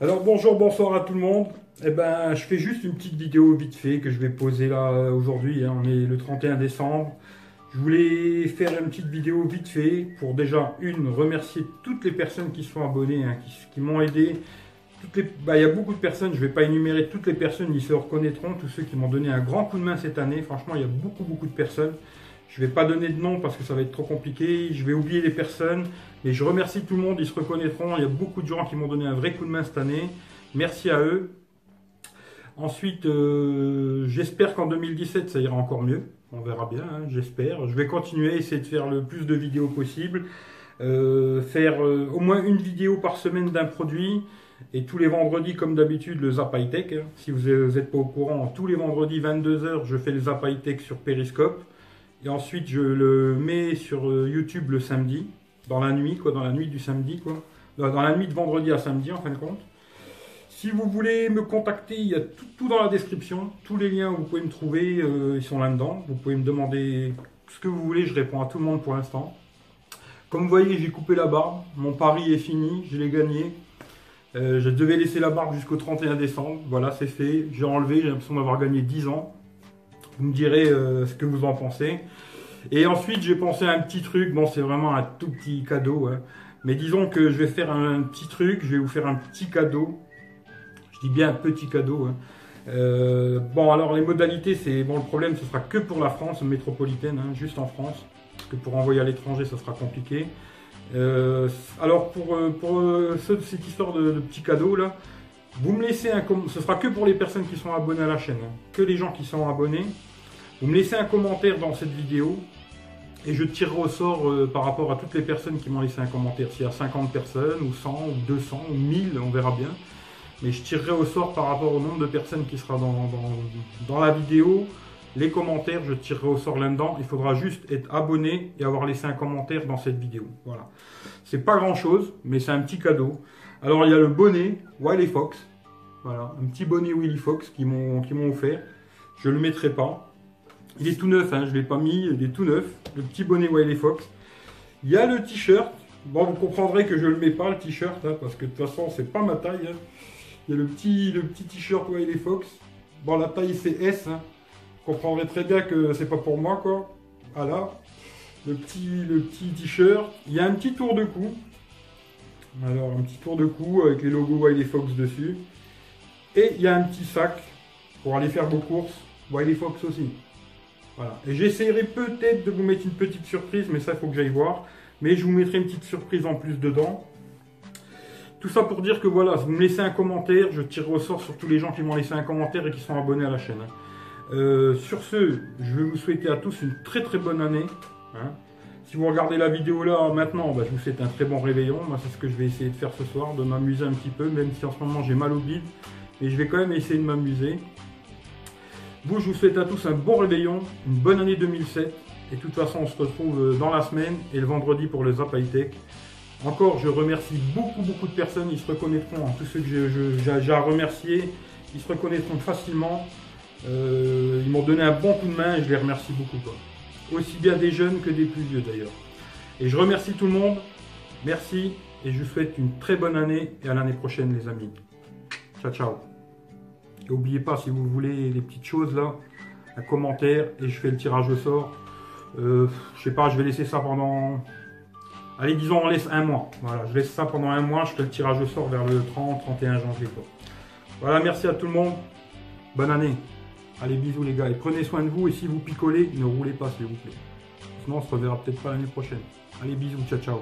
Alors bonjour, bonsoir à tout le monde. Eh ben, je fais juste une petite vidéo vite fait que je vais poser là aujourd'hui. hein. On est le 31 décembre. Je voulais faire une petite vidéo vite fait pour déjà une remercier toutes les personnes qui sont abonnées, hein, qui, m'ont aidé. Bah, Il y a beaucoup de personnes, je ne vais pas énumérer toutes les personnes, ils se reconnaîtront, tous ceux qui m'ont donné un grand coup de main cette année. Franchement, il y a beaucoup, beaucoup de personnes. Je ne vais pas donner de nom parce que ça va être trop compliqué. Je vais oublier les personnes. Mais je remercie tout le monde, ils se reconnaîtront. Il y a beaucoup de gens qui m'ont donné un vrai coup de main cette année. Merci à eux. Ensuite, euh, j'espère qu'en 2017, ça ira encore mieux. On verra bien, hein, j'espère. Je vais continuer, essayer de faire le plus de vidéos possible. Euh, faire euh, au moins une vidéo par semaine d'un produit. Et tous les vendredis, comme d'habitude, le Zap High Tech. hein. Si vous n'êtes pas au courant, tous les vendredis, 22h, je fais le Zap sur Periscope. Et ensuite, je le mets sur euh, YouTube le samedi, dans la nuit, quoi, dans la nuit du samedi, quoi. Dans la nuit de vendredi à samedi, en fin de compte. Si vous voulez me contacter, il y a tout, tout dans la description. Tous les liens où vous pouvez me trouver, euh, ils sont là-dedans. Vous pouvez me demander ce que vous voulez, je réponds à tout le monde pour l'instant. Comme vous voyez, j'ai coupé la barbe. Mon pari est fini, je l'ai gagné. Euh, je devais laisser la barbe jusqu'au 31 décembre. Voilà, c'est fait. J'ai enlevé, j'ai l'impression d'avoir gagné 10 ans. Vous me direz euh, ce que vous en pensez. Et ensuite, j'ai pensé à un petit truc. Bon, c'est vraiment un tout petit cadeau. hein. Mais disons que je vais faire un petit truc. Je vais vous faire un petit cadeau. Je dis bien petit cadeau. hein. Euh, bon, alors les modalités, c'est bon. Le problème, ce sera que pour la France métropolitaine, hein, juste en France. Parce que pour envoyer à l'étranger, ça sera compliqué. Euh, alors pour, pour ce- cette histoire de, de petit cadeau là, vous me laissez un com- ce sera que pour les personnes qui sont abonnées à la chaîne, hein. que les gens qui sont abonnés. Vous me laissez un commentaire dans cette vidéo et je tirerai au sort euh, par rapport à toutes les personnes qui m'ont laissé un commentaire. S'il y a 50 personnes ou 100 ou 200 ou 1000, on verra bien. Mais je tirerai au sort par rapport au nombre de personnes qui sera dans, dans, dans la vidéo. Les commentaires, je tirerai au sort là-dedans. Il faudra juste être abonné et avoir laissé un commentaire dans cette vidéo. Voilà. C'est pas grand-chose, mais c'est un petit cadeau. Alors il y a le bonnet Wiley Fox. Voilà, un petit bonnet Willy Fox qui m'ont offert. Je le mettrai pas. Il est tout neuf, hein, je l'ai pas mis, il est tout neuf. Le petit bonnet Wiley Fox. Il y a le t-shirt. Bon, vous comprendrez que je le mets pas le t-shirt, hein, parce que de toute façon c'est pas ma taille. hein. Il y a le petit le t-shirt Wiley Fox. Bon, la taille c'est S. Vous comprendrez très bien que c'est pas pour moi, quoi. Voilà. Le petit le petit t-shirt. Il y a un petit tour de cou. Alors, un petit tour de cou avec les logos Wiley Fox dessus. Et il y a un petit sac pour aller faire vos courses. Wiley Fox aussi. Voilà. Et j'essaierai peut-être de vous mettre une petite surprise, mais ça, il faut que j'aille voir. Mais je vous mettrai une petite surprise en plus dedans. Tout ça pour dire que voilà, vous me laissez un commentaire, je tirerai au sort sur tous les gens qui m'ont laissé un commentaire et qui sont abonnés à la chaîne. Euh, sur ce, je vais vous souhaiter à tous une très très bonne année. hein. Si vous regardez la vidéo là maintenant, bah, je vous souhaite un très bon réveillon. Moi, c'est ce que je vais essayer de faire ce soir, de m'amuser un petit peu, même si en ce moment j'ai mal au bide. Mais je vais quand même essayer de m'amuser. Vous, je vous souhaite à tous un bon réveillon, une bonne année 2007. Et de toute façon, on se retrouve euh, dans la semaine et le vendredi pour le Zap High Tech. Encore, je remercie beaucoup, beaucoup de personnes. Ils se reconnaîtront, hein, tous ceux que j'ai- à remercier, ils se reconnaîtront facilement. Euh, ils m'ont donné un bon coup de main et je les remercie beaucoup. Aussi bien des jeunes que des plus vieux d'ailleurs. Et je remercie tout le monde. Merci et je vous souhaite une très bonne année et à l'année prochaine les amis. Ciao ciao. Et n'oubliez pas si vous voulez les petites choses là, un commentaire et je fais le tirage au sort. Euh, je sais pas, je vais laisser ça pendant. Allez, disons, on laisse un mois. Voilà, je laisse ça pendant un mois. Je fais le tirage au sort vers le 30, 31 janvier. Voilà, merci à tout le monde. Bonne année. Allez, bisous les gars. Et prenez soin de vous. Et si vous picolez, ne roulez pas, s'il vous plaît. Sinon, on se reverra peut-être pas l'année prochaine. Allez, bisous. Ciao, ciao.